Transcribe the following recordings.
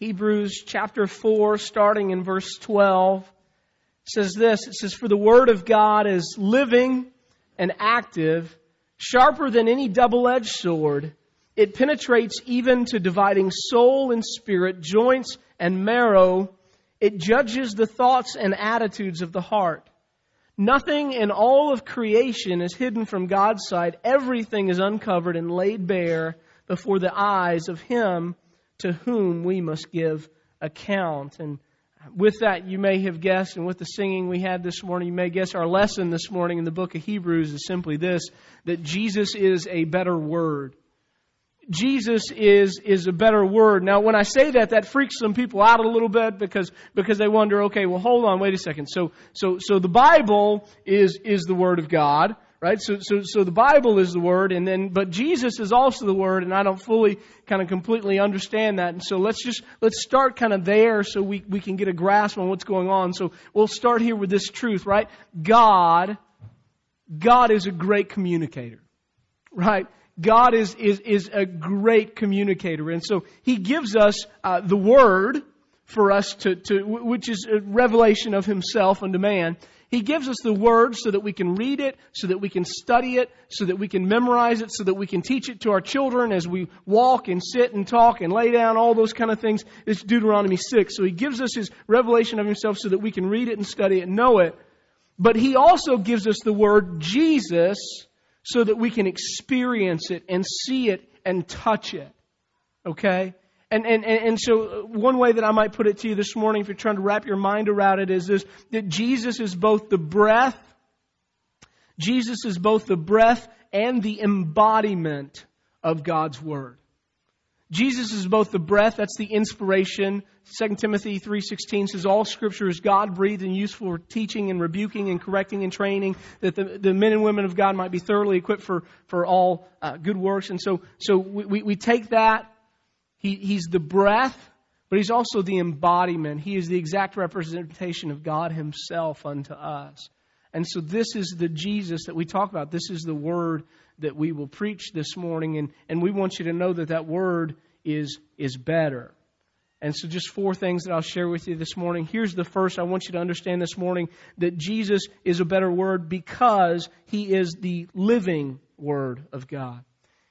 Hebrews chapter 4, starting in verse 12, says this It says, For the word of God is living and active, sharper than any double edged sword. It penetrates even to dividing soul and spirit, joints and marrow. It judges the thoughts and attitudes of the heart. Nothing in all of creation is hidden from God's sight. Everything is uncovered and laid bare before the eyes of Him to whom we must give account. And with that, you may have guessed, and with the singing we had this morning, you may guess our lesson this morning in the book of Hebrews is simply this that Jesus is a better word. Jesus is, is a better word. Now, when I say that, that freaks some people out a little bit because, because they wonder, okay, well, hold on, wait a second. So, so, so the Bible is, is the Word of God, right? So, so, so the Bible is the Word, and then, but Jesus is also the Word, and I don't fully kind of completely understand that. And so let's just, let's start kind of there so we, we can get a grasp on what's going on. So we'll start here with this truth, right? God, God is a great communicator, right? God is, is, is a great communicator. And so He gives us uh, the Word for us to, to, which is a revelation of Himself unto man. He gives us the Word so that we can read it, so that we can study it, so that we can memorize it, so that we can teach it to our children as we walk and sit and talk and lay down, all those kind of things. It's Deuteronomy 6. So He gives us His revelation of Himself so that we can read it and study it and know it. But He also gives us the Word Jesus so that we can experience it and see it and touch it. Okay? And, and, and so one way that I might put it to you this morning, if you're trying to wrap your mind around it, is this, that Jesus is both the breath, Jesus is both the breath and the embodiment of God's Word. Jesus is both the breath, that's the inspiration. 2 Timothy 3.16 says, All scripture is God-breathed and useful for teaching and rebuking and correcting and training, that the, the men and women of God might be thoroughly equipped for, for all uh, good works. And so, so we, we take that. He, he's the breath, but he's also the embodiment. He is the exact representation of God himself unto us. And so this is the Jesus that we talk about. This is the word that we will preach this morning. And, and we want you to know that that word is, is better. And so, just four things that I'll share with you this morning. Here's the first I want you to understand this morning that Jesus is a better word because he is the living word of God.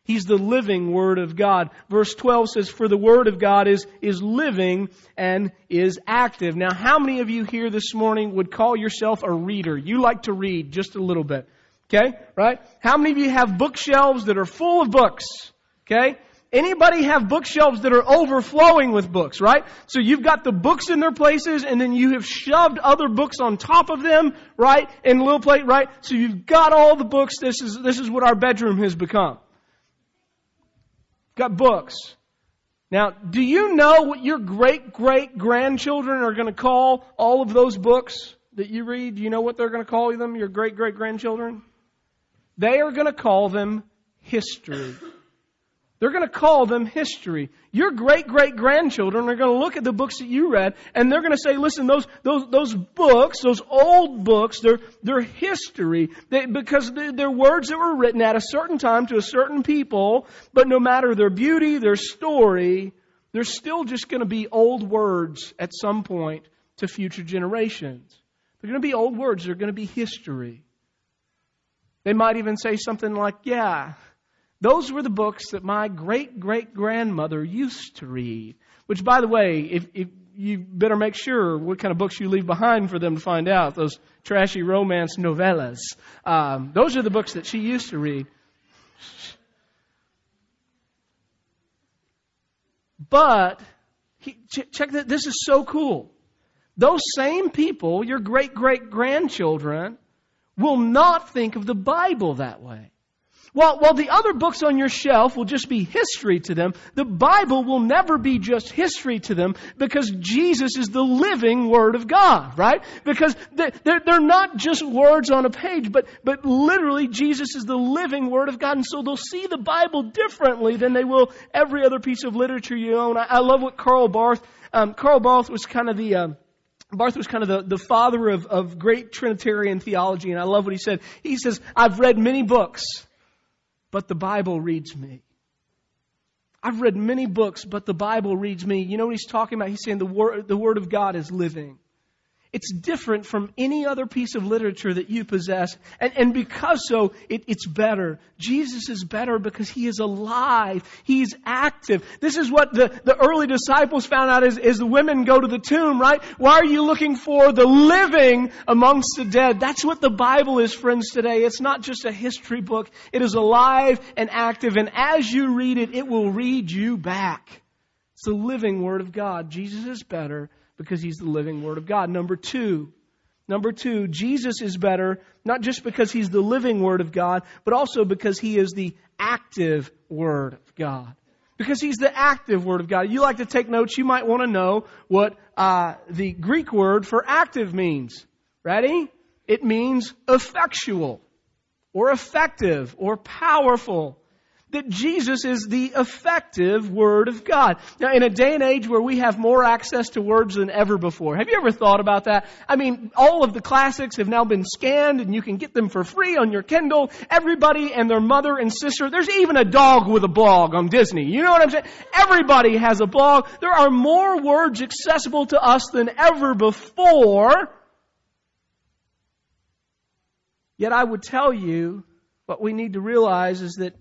He's the living Word of God. Verse 12 says, For the Word of God is, is living and is active. Now, how many of you here this morning would call yourself a reader? You like to read just a little bit. Okay? Right? How many of you have bookshelves that are full of books? Okay? Anybody have bookshelves that are overflowing with books, right? So you've got the books in their places and then you have shoved other books on top of them, right? In little plate, right? So you've got all the books. This is, this is what our bedroom has become. Got books. Now, do you know what your great great grandchildren are going to call all of those books that you read? Do you know what they're going to call them, your great great grandchildren? They are going to call them history. They're going to call them history. Your great great grandchildren are going to look at the books that you read and they're going to say, listen, those, those, those books, those old books, they're, they're history they, because they're words that were written at a certain time to a certain people, but no matter their beauty, their story, they're still just going to be old words at some point to future generations. They're going to be old words. They're going to be history. They might even say something like, yeah, those were the books that my great great grandmother used to read. Which, by the way, if, if you better make sure what kind of books you leave behind for them to find out those trashy romance novellas. Um, those are the books that she used to read. But check that. This is so cool. Those same people, your great great grandchildren, will not think of the Bible that way. While, while the other books on your shelf will just be history to them, the Bible will never be just history to them because Jesus is the living Word of God, right? Because they're, they're not just words on a page, but, but literally Jesus is the living Word of God. And so they'll see the Bible differently than they will every other piece of literature you own. I, I love what Karl Barth, um, Karl Barth was kind of the, um, Barth was kind of the, the father of, of great Trinitarian theology, and I love what he said. He says, I've read many books, but the Bible reads me. I've read many books, but the Bible reads me. You know what he's talking about? He's saying the word, the word of God is living. It's different from any other piece of literature that you possess. And, and because so, it, it's better. Jesus is better because he is alive. He's active. This is what the, the early disciples found out as, as the women go to the tomb, right? Why are you looking for the living amongst the dead? That's what the Bible is, friends, today. It's not just a history book. It is alive and active. And as you read it, it will read you back. It's the living Word of God. Jesus is better because he's the living Word of God. Number two, number two, Jesus is better not just because he's the living Word of God, but also because he is the active Word of God. Because he's the active Word of God. You like to take notes, you might want to know what uh, the Greek word for active means. Ready? It means effectual, or effective, or powerful that Jesus is the effective Word of God. Now, in a day and age where we have more access to words than ever before, have you ever thought about that? I mean, all of the classics have now been scanned and you can get them for free on your Kindle. Everybody and their mother and sister, there's even a dog with a blog on Disney. You know what I'm saying? Everybody has a blog. There are more words accessible to us than ever before. Yet I would tell you what we need to realize is that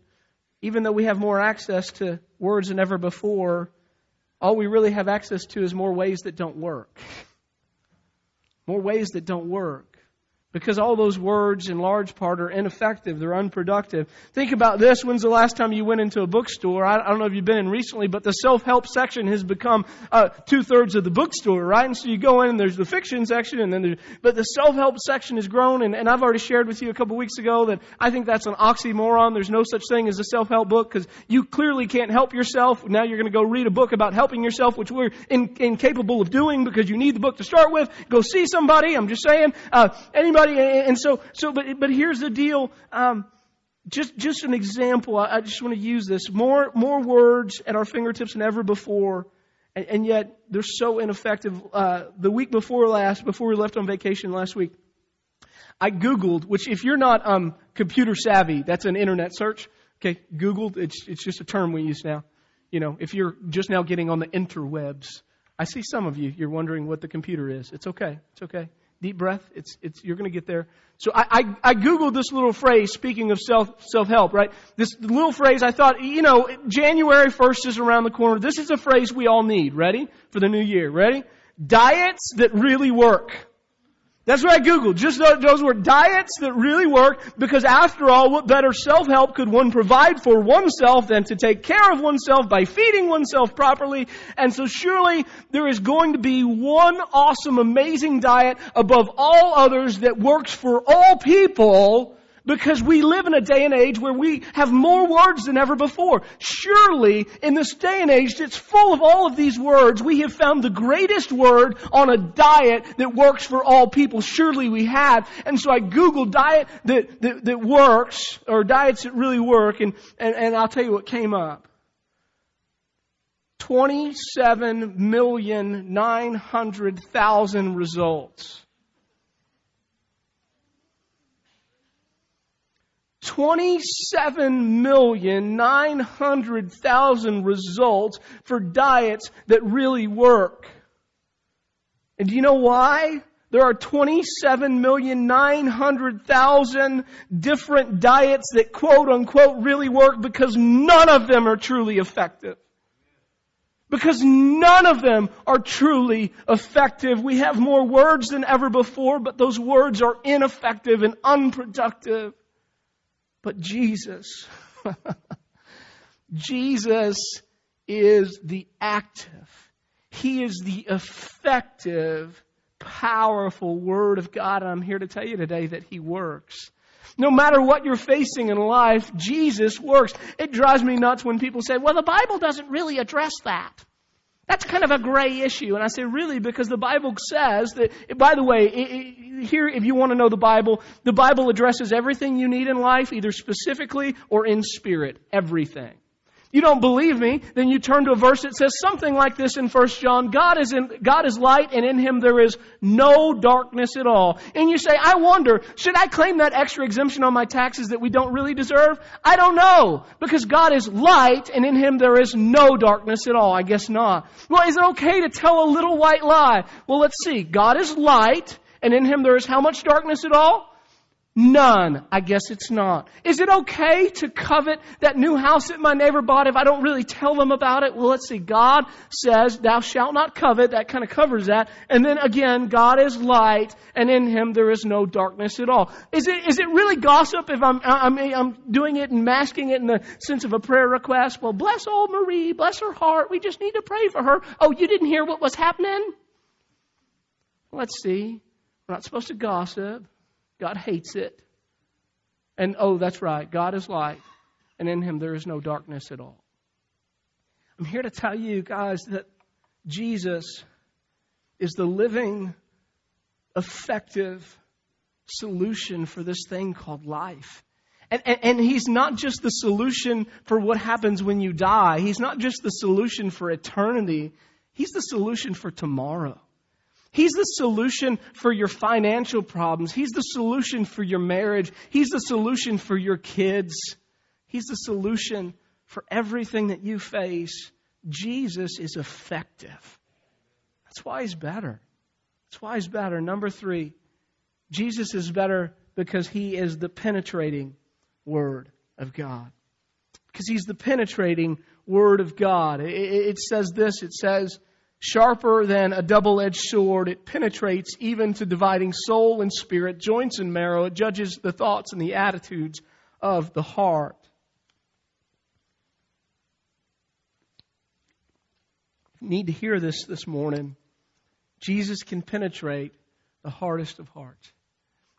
even though we have more access to words than ever before, all we really have access to is more ways that don't work. More ways that don't work. Because all those words, in large part, are ineffective. They're unproductive. Think about this. When's the last time you went into a bookstore? I don't know if you've been in recently, but the self-help section has become uh, two-thirds of the bookstore, right? And so you go in and there's the fiction section, and then there's, but the self-help section has grown, and, and I've already shared with you a couple weeks ago that I think that's an oxymoron. There's no such thing as a self-help book because you clearly can't help yourself. Now you're going to go read a book about helping yourself, which we're in, incapable of doing because you need the book to start with. Go see somebody. I'm just saying. Uh, anybody anybody? And so, so, but, but here's the deal. Um, just, just an example. I, I just want to use this. More, more words at our fingertips than ever before, and, and yet they're so ineffective. Uh, the week before last, before we left on vacation last week, I Googled, which if you're not um, computer savvy, that's an internet search. Okay, Googled, it's, it's just a term we use now. You know, if you're just now getting on the interwebs, I see some of you, you're wondering what the computer is. It's okay. It's okay. Deep breath. It's, it's, you're going to get there. So I, I, I Googled this little phrase, speaking of self, self-help, right? This little phrase, I thought, you know, January 1st is around the corner. This is a phrase we all need. Ready? For the new year. Ready? Diets that really work. That's what I Googled. Just those were diets that really work because after all, what better self-help could one provide for oneself than to take care of oneself by feeding oneself properly? And so surely there is going to be one awesome, amazing diet above all others that works for all people because we live in a day and age where we have more words than ever before. Surely, in this day and age that's full of all of these words, we have found the greatest word on a diet that works for all people. Surely we have. And so I Googled diet that, that, that works, or diets that really work, and, and, and I'll tell you what came up. 27,900,000 results. 27,900,000 results for diets that really work. And do you know why? There are 27,900,000 different diets that quote unquote really work because none of them are truly effective. Because none of them are truly effective. We have more words than ever before, but those words are ineffective and unproductive. But Jesus, Jesus is the active. He is the effective, powerful Word of God. And I'm here to tell you today that He works. No matter what you're facing in life, Jesus works. It drives me nuts when people say, well, the Bible doesn't really address that. That's kind of a gray issue. And I say, really? Because the Bible says that, by the way, it, it, here, if you want to know the Bible, the Bible addresses everything you need in life, either specifically or in spirit. Everything. You don't believe me? Then you turn to a verse that says something like this in 1 John. God is in, God is light and in him there is no darkness at all. And you say, I wonder, should I claim that extra exemption on my taxes that we don't really deserve? I don't know. Because God is light and in him there is no darkness at all. I guess not. Well, is it okay to tell a little white lie? Well, let's see. God is light and in him there is how much darkness at all? None. I guess it's not. Is it okay to covet that new house that my neighbor bought if I don't really tell them about it? Well, let's see. God says, thou shalt not covet. That kind of covers that. And then again, God is light and in him there is no darkness at all. Is it, is it really gossip if I'm, I'm, I'm doing it and masking it in the sense of a prayer request? Well, bless old Marie. Bless her heart. We just need to pray for her. Oh, you didn't hear what was happening? Let's see. We're not supposed to gossip. God hates it. And oh, that's right, God is light, and in him there is no darkness at all. I'm here to tell you guys that Jesus is the living, effective solution for this thing called life. And, and, and, he's not just the solution for what happens when you die. He's not just the solution for eternity. He's the solution for tomorrow. He's the solution for your financial problems. He's the solution for your marriage. He's the solution for your kids. He's the solution for everything that you face. Jesus is effective. That's why he's better. That's why he's better. Number three, Jesus is better because he is the penetrating Word of God. Because he's the penetrating Word of God. It, says this it says, Sharper than a double edged sword, it penetrates even to dividing soul and spirit, joints and marrow. It judges the thoughts and the attitudes of the heart. You need to hear this this morning. Jesus can penetrate the hardest of hearts.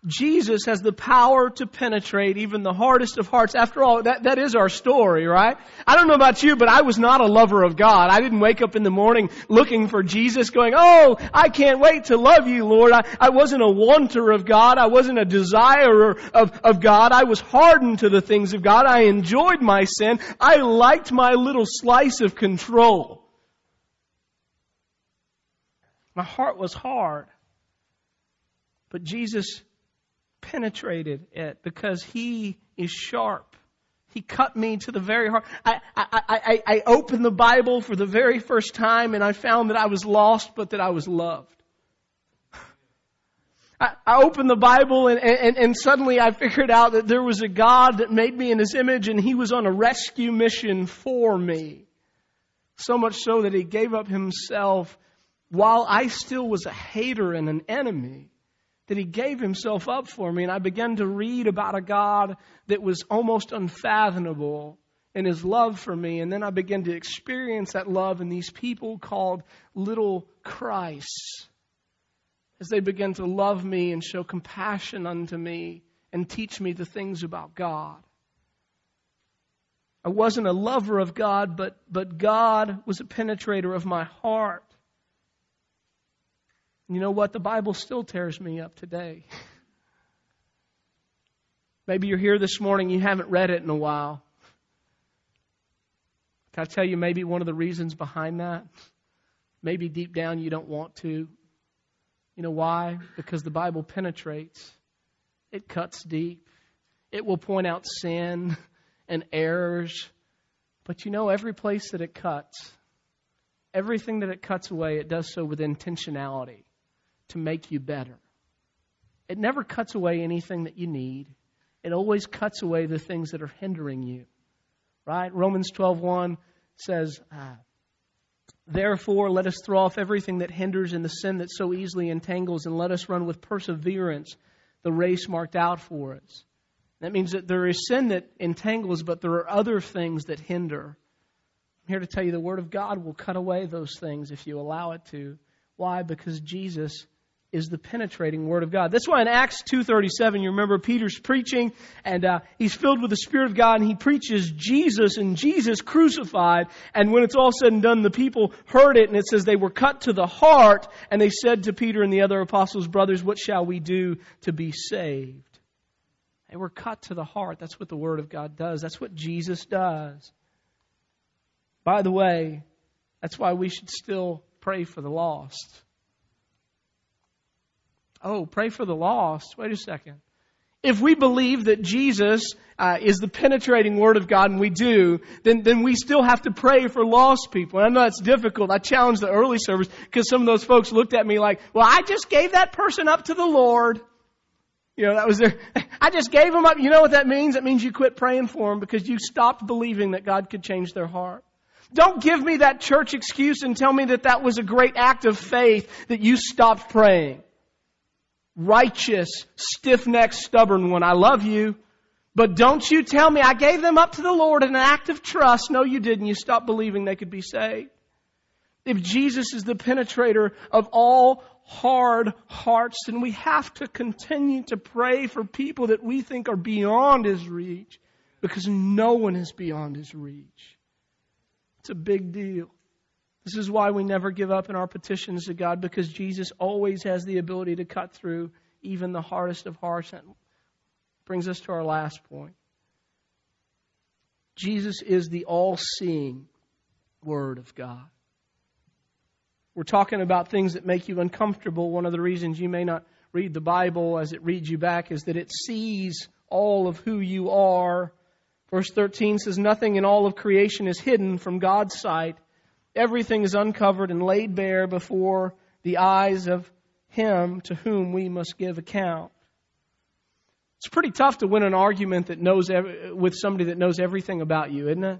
Jesus has the power to penetrate even the hardest of hearts. After all, that, that is our story, right? I don't know about you, but I was not a lover of God. I didn't wake up in the morning looking for Jesus going, oh, I can't wait to love you, Lord. I, I wasn't a wanter of God. I wasn't a desirer of, of God. I was hardened to the things of God. I enjoyed my sin. I liked my little slice of control. My heart was hard. But Jesus penetrated it because he is sharp. He cut me to the very heart. I, I, I, I opened the Bible for the very first time and I found that I was lost, but that I was loved. I, opened the Bible and, and, and suddenly I figured out that there was a God that made me in His image and He was on a rescue mission for me. So much so that He gave up Himself while I still was a hater and an enemy that he gave himself up for me. And I began to read about a God that was almost unfathomable in his love for me. And then I began to experience that love in these people called little Christs as they began to love me and show compassion unto me and teach me the things about God. I wasn't a lover of God, but, but God was a penetrator of my heart. You know what? The Bible still tears me up today. Maybe you're here this morning, you haven't read it in a while. Can I tell you maybe one of the reasons behind that? Maybe deep down you don't want to. You know why? Because the Bible penetrates, it cuts deep, it will point out sin and errors. But you know, every place that it cuts, everything that it cuts away, it does so with intentionality to make you better. It never cuts away anything that you need. It always cuts away the things that are hindering you. Right? Romans 12:1 says, ah, Therefore, let us throw off everything that hinders and the sin that so easily entangles, and let us run with perseverance the race marked out for us. That means that there is sin that entangles, but there are other things that hinder. I'm here to tell you the Word of God will cut away those things if you allow it to. Why? Because Jesus is the penetrating word of God. That's why in Acts 2:37 you remember Peter's preaching and uh, he's filled with the spirit of God and he preaches Jesus and Jesus crucified and when it's all said and done the people heard it and it says they were cut to the heart and they said to Peter and the other apostles brothers what shall we do to be saved? They were cut to the heart. That's what the word of God does. That's what Jesus does. By the way, that's why we should still pray for the lost. Oh, pray for the lost. Wait a second. If we believe that Jesus uh, is the penetrating Word of God, and we do, then, then we still have to pray for lost people. And I know that's difficult. I challenged the early service because some of those folks looked at me like, well, I just gave that person up to the Lord. You know, that was their, I just gave them up. You know what that means? It means you quit praying for them because you stopped believing that God could change their heart. Don't give me that church excuse and tell me that that was a great act of faith that you stopped praying righteous, stiff-necked, stubborn one. I love you. But don't you tell me I gave them up to the Lord in an act of trust. No, you didn't. You stopped believing they could be saved. If Jesus is the penetrator of all hard hearts, then we have to continue to pray for people that we think are beyond His reach because no one is beyond His reach. It's a big deal. This is why we never give up in our petitions to God because Jesus always has the ability to cut through even the hardest of hearts. That brings us to our last point. Jesus is the all seeing Word of God. We're talking about things that make you uncomfortable. One of the reasons you may not read the Bible as it reads you back is that it sees all of who you are. Verse 13 says, Nothing in all of creation is hidden from God's sight everything is uncovered and laid bare before the eyes of him to whom we must give account. It's pretty tough to win an argument that knows every, with somebody that knows everything about you, isn't it?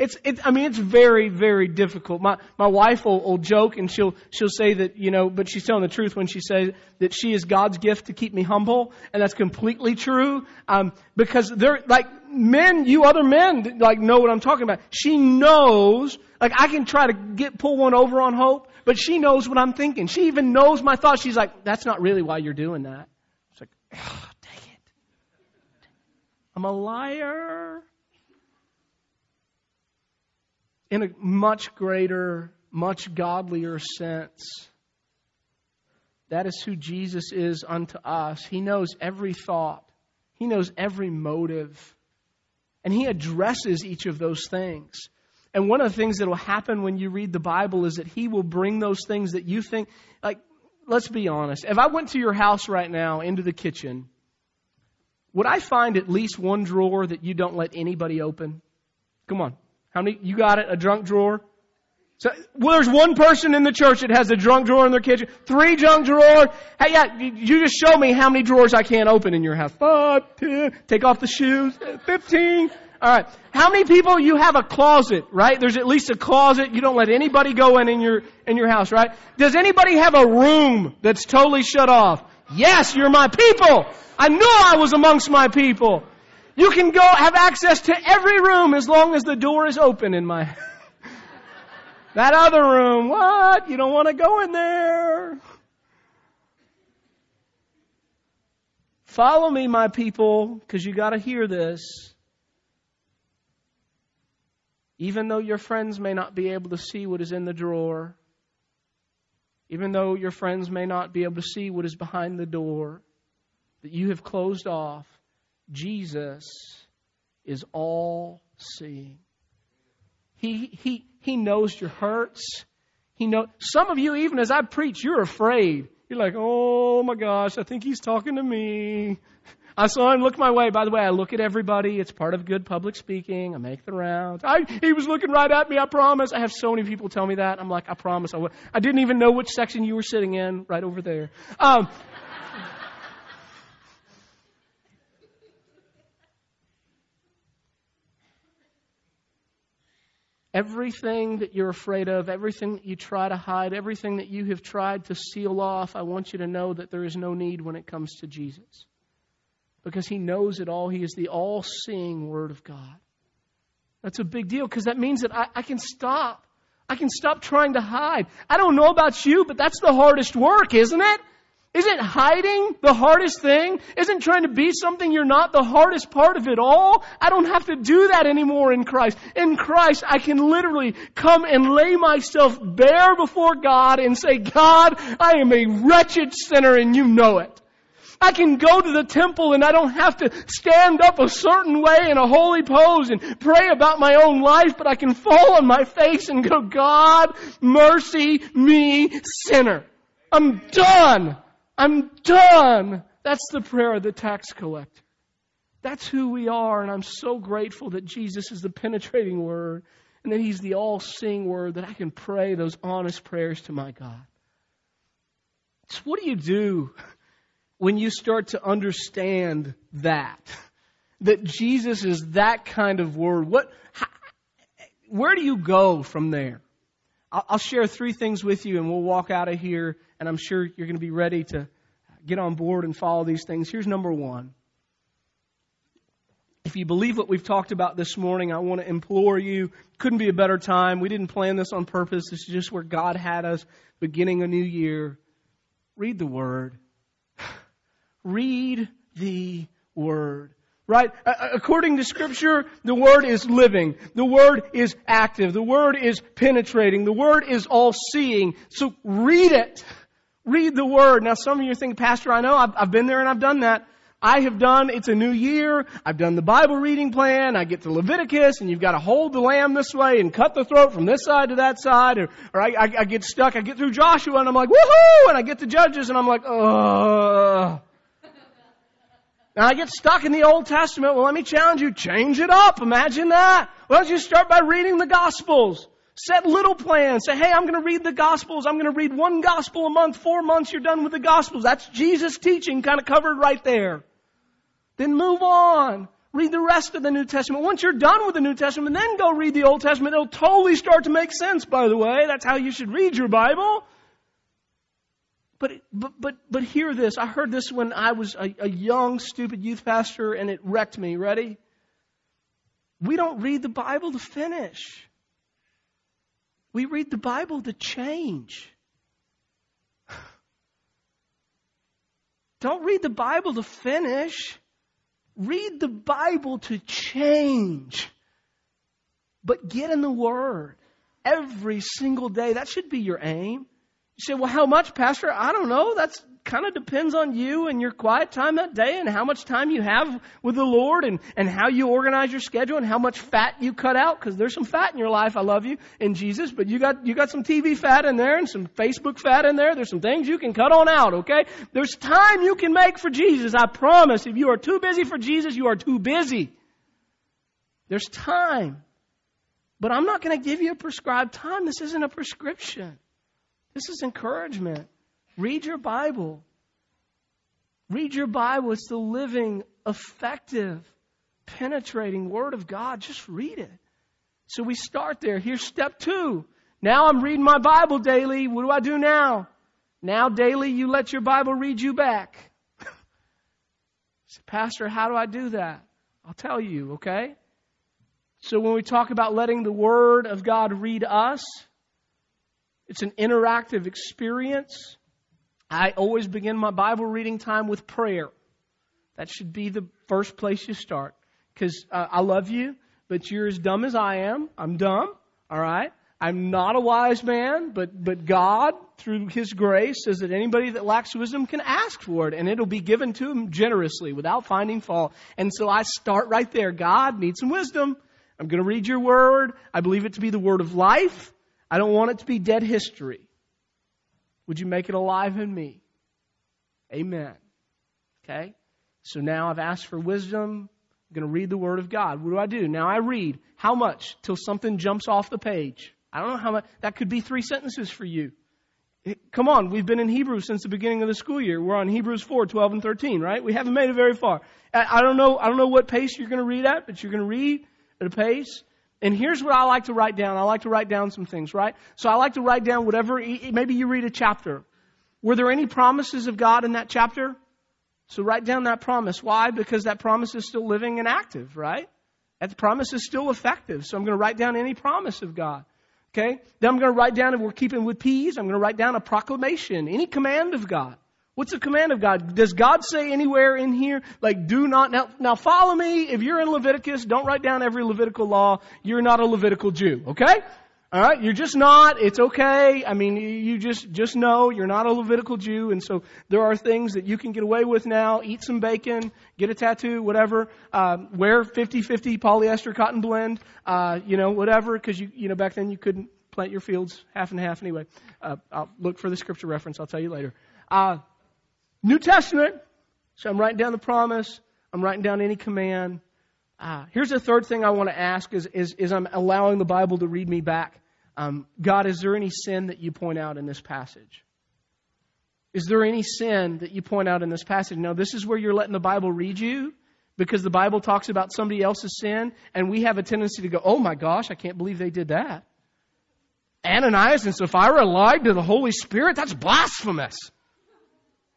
It's, it, I mean, it's very, very difficult. My, my wife will, will joke and she'll, she'll say that, you know, but she's telling the truth when she says that she is God's gift to keep me humble. And that's completely true. Um, because they're, like, men, you other men, like, know what I'm talking about. She knows, like, I can try to get, pull one over on Hope, but she knows what I'm thinking. She even knows my thoughts. She's like, that's not really why you're doing that. It's like, oh, dang it. I'm a liar. In a much greater, much godlier sense. That is who Jesus is unto us. He knows every thought, He knows every motive, and He addresses each of those things. And one of the things that will happen when you read the Bible is that He will bring those things that you think, like, let's be honest. If I went to your house right now into the kitchen, would I find at least one drawer that you don't let anybody open? Come on. How many? You got it? A drunk drawer? So, well, there's one person in the church that has a drunk drawer in their kitchen. Three junk drawers. Hey, yeah, you just show me how many drawers I can't open in your house. Five, ten. Take off the shoes. Fifteen. All right. How many people you have a closet, right? There's at least a closet. You don't let anybody go in in your in your house, right? Does anybody have a room that's totally shut off? Yes, you're my people. I knew I was amongst my people. You can go have access to every room as long as the door is open in my That other room, what? You don't want to go in there. Follow me, my people, because you got to hear this. Even though your friends may not be able to see what is in the drawer, even though your friends may not be able to see what is behind the door that you have closed off, Jesus is all seeing. He, he, he knows your hurts. He know some of you, even as I preach, you're afraid. You're like, oh my gosh, I think he's talking to me. I saw him look my way. By the way, I look at everybody. It's part of good public speaking. I make the rounds. I, he was looking right at me. I promise. I have so many people tell me that. I'm like, I promise. I, didn't even know which section you were sitting in. Right over there. Um, Everything that you're afraid of, everything that you try to hide, everything that you have tried to seal off, I want you to know that there is no need when it comes to Jesus. Because He knows it all. He is the all seeing Word of God. That's a big deal because that means that I, I can stop. I can stop trying to hide. I don't know about you, but that's the hardest work, isn't it? Isn't hiding the hardest thing? Isn't trying to be something you're not the hardest part of it all? I don't have to do that anymore in Christ. In Christ, I can literally come and lay myself bare before God and say, God, I am a wretched sinner and you know it. I can go to the temple and I don't have to stand up a certain way in a holy pose and pray about my own life, but I can fall on my face and go, God, mercy me, sinner. I'm done. I'm done. That's the prayer of the tax collector. That's who we are, and I'm so grateful that Jesus is the penetrating word and that He's the all seeing word that I can pray those honest prayers to my God. So, what do you do when you start to understand that? That Jesus is that kind of word? What, how, where do you go from there? I'll, I'll share three things with you, and we'll walk out of here, and I'm sure you're going to be ready to get on board and follow these things. Here's number one if you believe what we've talked about this morning, I want to implore you. Couldn't be a better time. We didn't plan this on purpose. This is just where God had us beginning a new year. Read the Word. Read the Word. Right? According to Scripture, the Word is living. The Word is active. The Word is penetrating. The Word is all seeing. So read it. Read the Word. Now some of you thinking, Pastor, I know, I've, I've been there and I've done that. I have done, it's a new year, I've done the Bible reading plan, I get to Leviticus, and you've got to hold the lamb this way and cut the throat from this side to that side, or, or I, I, I get stuck, I get through Joshua, and I'm like, woohoo! And I get to Judges, and I'm like, ugh. And I get stuck in the Old Testament. Well, let me challenge you, change it up. Imagine that. Why don't you start by reading the Gospels? Set little plans. Say, hey, I'm going to read the Gospels. I'm going to read one Gospel a month. Four months, you're done with the Gospels. That's Jesus' teaching kind of covered right there. Then move on. Read the rest of the New Testament. Once you're done with the New Testament, then go read the Old Testament. It'll totally start to make sense, by the way. That's how you should read your Bible. But, but, but, but hear this. I heard this when I was a, a young, stupid youth pastor, and it wrecked me. Ready? We don't read the Bible to finish. We read the Bible to change. Don't read the Bible to finish. Read the Bible to change. But get in the Word every single day. That should be your aim. You say, well, how much, Pastor? I don't know. That's kind of depends on you and your quiet time that day and how much time you have with the Lord and, and how you organize your schedule and how much fat you cut out because there's some fat in your life. I love you in Jesus, but you got, you got some TV fat in there and some Facebook fat in there. There's some things you can cut on out, okay? There's time you can make for Jesus. I promise. If you are too busy for Jesus, you are too busy. There's time. But I'm not going to give you a prescribed time. This isn't a prescription. This is encouragement. Read your Bible. Read your Bible. It's the living, effective, penetrating Word of God. Just read it. So we start there. Here's step two. Now I'm reading my Bible daily. What do I do now? Now daily you let your Bible read you back. Pastor, how do I do that? I'll tell you, okay? So when we talk about letting the Word of God read us, it's an interactive experience. I always begin my Bible reading time with prayer. That should be the first place you start. Because uh, I love you, but you're as dumb as I am. I'm dumb, all right? I'm not a wise man, but, but God, through His grace, says that anybody that lacks wisdom can ask for it, and it'll be given to him generously without finding fault. And so I start right there. God needs some wisdom. I'm going to read your word. I believe it to be the word of life. I don't want it to be dead history. Would you make it alive in me? Amen. Okay? So now I've asked for wisdom. I'm going to read the Word of God. What do I do? Now I read. How much? Till something jumps off the page. I don't know how much. That could be three sentences for you. Come on, we've been in Hebrews since the beginning of the school year. We're on Hebrews 4, 12 and 13, right? We haven't made it very far. I don't know, I don't know what pace you're going to read at, but you're going to read at a pace and here's what I like to write down. I like to write down some things, right? So I like to write down whatever, maybe you read a chapter. Were there any promises of God in that chapter? So write down that promise. Why? Because that promise is still living and active, right? That promise is still effective. So I'm going to write down any promise of God. Okay? Then I'm going to write down, and we're keeping with P's, I'm going to write down a proclamation, any command of God. What's the command of God? Does God say anywhere in here, like, do not, now, now follow me. If you're in Leviticus, don't write down every Levitical law. You're not a Levitical Jew, okay? All right, you're just not. It's okay. I mean, you just just know you're not a Levitical Jew, and so there are things that you can get away with now. Eat some bacon, get a tattoo, whatever. Uh, wear 50-50 polyester cotton blend, uh, you know, whatever, because you you know back then you couldn't plant your fields half and half anyway. Uh, I'll look for the scripture reference. I'll tell you later. New Testament. So I'm writing down the promise. I'm writing down any command. Uh, here's the third thing I want to ask is, is, is I'm allowing the Bible to read me back. Um, God, is there any sin that you point out in this passage? Is there any sin that you point out in this passage? Now, this is where you're letting the Bible read you because the Bible talks about somebody else's sin, and we have a tendency to go, oh my gosh, I can't believe they did that. Ananias and Sapphira lied to the Holy Spirit? That's blasphemous.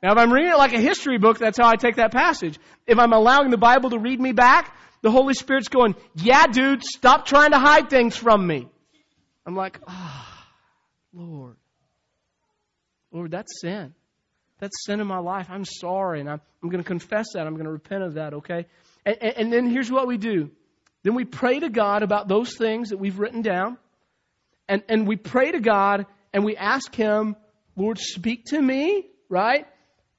Now, if I'm reading it like a history book, that's how I take that passage. If I'm allowing the Bible to read me back, the Holy Spirit's going, yeah, dude, stop trying to hide things from me. I'm like, ah, oh, Lord. Lord, that's sin. That's sin in my life. I'm sorry, and I'm, I'm going to confess that. I'm going to repent of that, okay? And, and, and then here's what we do. Then we pray to God about those things that we've written down. And, and we pray to God and we ask Him, Lord, speak to me, right?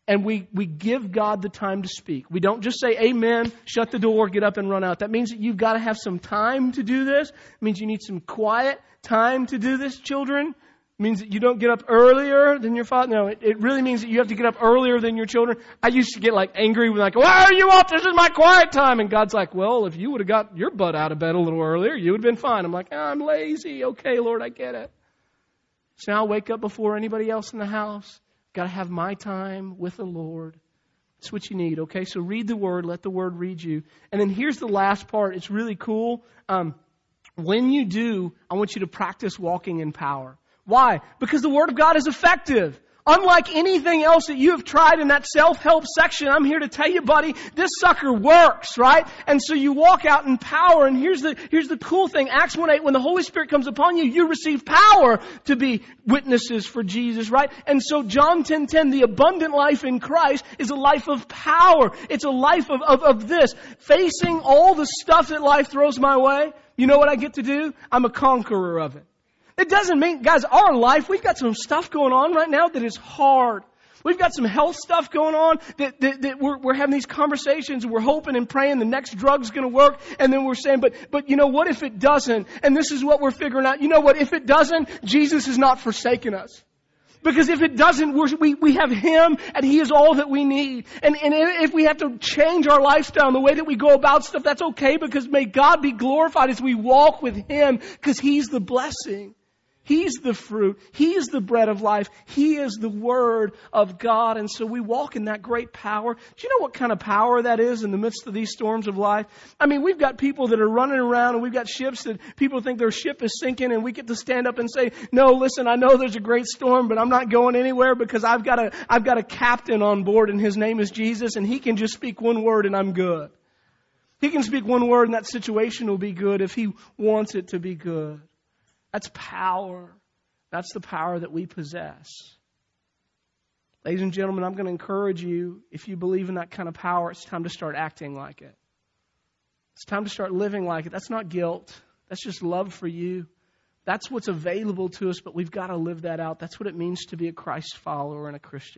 And we, we give God the time to speak. We don't just say amen, shut the door, get up and run out. That means that you've got to have some time to do this. It means you need some quiet time to do this, children. It means that you don't get up earlier than your father. No, it, it really means that you have to get up earlier than your children. I used to get like angry when like, why are you up? This is my quiet time. And God's like, well, if you would have got your butt out of bed a little earlier, you would have been fine. I'm like, oh, I'm lazy. Okay, Lord, I get it. So now I wake up before anybody else in the house. Got to have my time with the Lord. That's what you need, okay? So read the Word, let the Word read you. And then here's the last part. It's really cool. Um, when you do, I want you to practice walking in power. Why? Because the Word of God is effective. Unlike anything else that you have tried in that self-help section, I'm here to tell you, buddy, this sucker works, right? And so you walk out in power, and here's the, here's the cool thing. Acts 1-8, when the Holy Spirit comes upon you, you receive power to be witnesses for Jesus, right? And so John 10:10, 10, the abundant life in Christ is a life of power. It's a life of, of, of this. Facing all the stuff that life throws my way, you know what I get to do? I'm a conqueror of it. It doesn't mean, guys, our life, we've got some stuff going on right now that is hard. We've got some health stuff going on that, that, that we're, we're, having these conversations and we're hoping and praying the next drug's going to work. And then we're saying, but, but you know what if it doesn't? And this is what we're figuring out. You know what? If it doesn't, Jesus has not forsaken us. Because if it doesn't, we, we have Him and He is all that we need. And, and if we have to change our lifestyle and the way that we go about stuff, that's okay because may God be glorified as we walk with Him because He's the blessing. He's the fruit. He is the bread of life. He is the Word of God. And so we walk in that great power. Do you know what kind of power that is in the midst of these storms of life? I mean, we've got people that are running around and we've got ships that people think their ship is sinking and we get to stand up and say, no, listen, I know there's a great storm, but I'm not going anywhere because I've got a, I've got a captain on board and his name is Jesus and he can just speak one word and I'm good. He can speak one word and that situation will be good if he wants it to be good. That's power. That's the power that we possess. Ladies and gentlemen, I'm going to encourage you, if you believe in that kind of power, it's time to start acting like it. It's time to start living like it. That's not guilt. That's just love for you. That's what's available to us, but we've got to live that out. That's what it means to be a Christ follower and a Christian.